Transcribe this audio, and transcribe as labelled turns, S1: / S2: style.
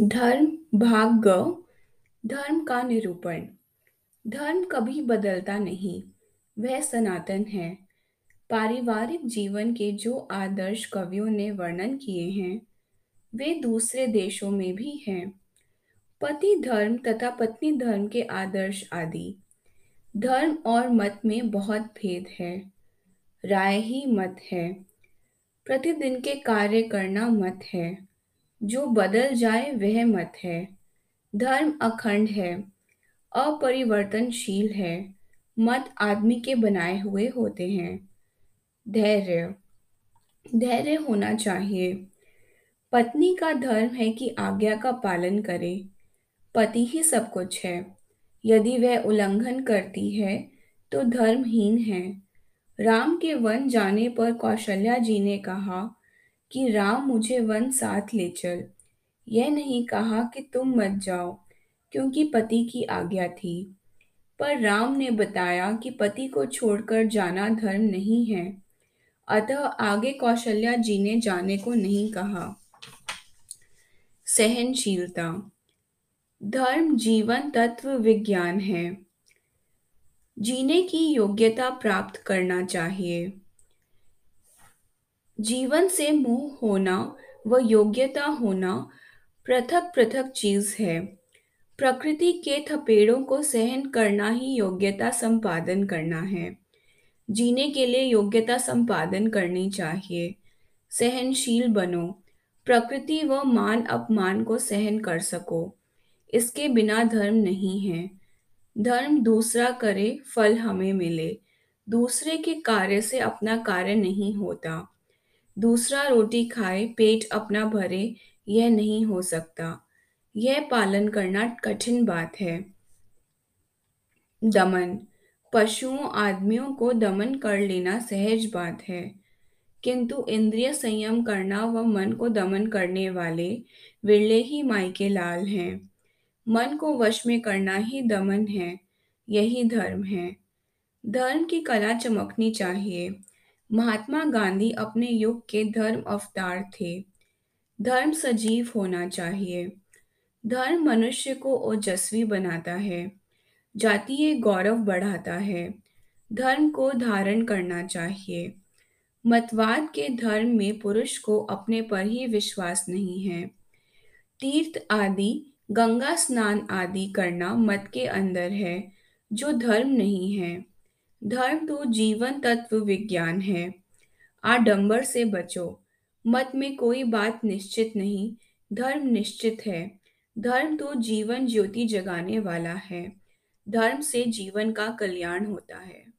S1: धर्म भाग धर्म का निरूपण। धर्म कभी बदलता नहीं, वह सनातन है। पारिवारिक जीवन के जो आदर्श कवियों ने वर्णन किए हैं, वे दूसरे देशों में भी हैं। पति धर्म तथा पत्नी धर्म के आदर्श आदि। धर्म और मत में बहुत भेद है। राय ही मत है। प्रतिदिन के कार्य करना मत है। जो बदल जाए वह मत है। धर्म अखंड है, अपरिवर्तनशील है, मत आदमी के बनाए हुए होते हैं। धैर्य धैर्य होना चाहिए। पत्नी का धर्म है कि आज्ञा का पालन करे। पति ही सब कुछ है। यदि वह उल्लंघन करती है तो धर्महीन है। राम के वन जाने पर कौशल्या जी ने कहा कि राम मुझे वन साथ ले चल। यह नहीं कहा कि तुम मत जाओ, क्योंकि पति की आज्ञा थी। पर राम ने बताया कि पति को छोड़कर जाना धर्म नहीं है। अतः आगे कौशल्या जी ने जाने को नहीं कहा। सहनशीलता। धर्म जीवन तत्व विज्ञान है। जीने की योग्यता प्राप्त करना चाहिए। जीवन से मोह होना व योग्यता होना पृथक पृथक चीज़ है। प्रकृति के थपेड़ों को सहन करना ही योग्यता संपादन करना है। जीने के लिए योग्यता संपादन करनी चाहिए। सहनशील बनो। प्रकृति व मान अपमान को सहन कर सको। इसके बिना धर्म नहीं है। धर्म दूसरा करे, फल हमें मिले। दूसरे के कार्य से अपना कार्य नहीं होता। दूसरा रोटी खाए, पेट अपना भरे, यह नहीं हो सकता। यह पालन करना कठिन बात है। दमन पशुओं, आदमियों को दमन कर लेना सहज बात है। किंतु इंद्रिय संयम करना व मन को दमन करने वाले विरले ही मायके लाल हैं। मन को वश में करना ही दमन है, यही धर्म है। धर्म की कला चमकनी चाहिए। महात्मा गांधी अपने युग के धर्म अवतार थे। धर्म सजीव होना चाहिए। धर्म मनुष्य को ओजस्वी बनाता है, जातीय गौरव बढ़ाता है। धर्म को धारण करना चाहिए। मतवाद के धर्म में पुरुष को अपने पर ही विश्वास नहीं है। तीर्थ आदि, गंगा स्नान आदि करना मत के अंदर है, जो धर्म नहीं है। धर्म तो जीवन तत्व विज्ञान है। आडंबर से बचो। मत में कोई बात निश्चित नहीं। धर्म निश्चित है। धर्म तो जीवन ज्योति जगाने वाला है। धर्म से जीवन का कल्याण होता है।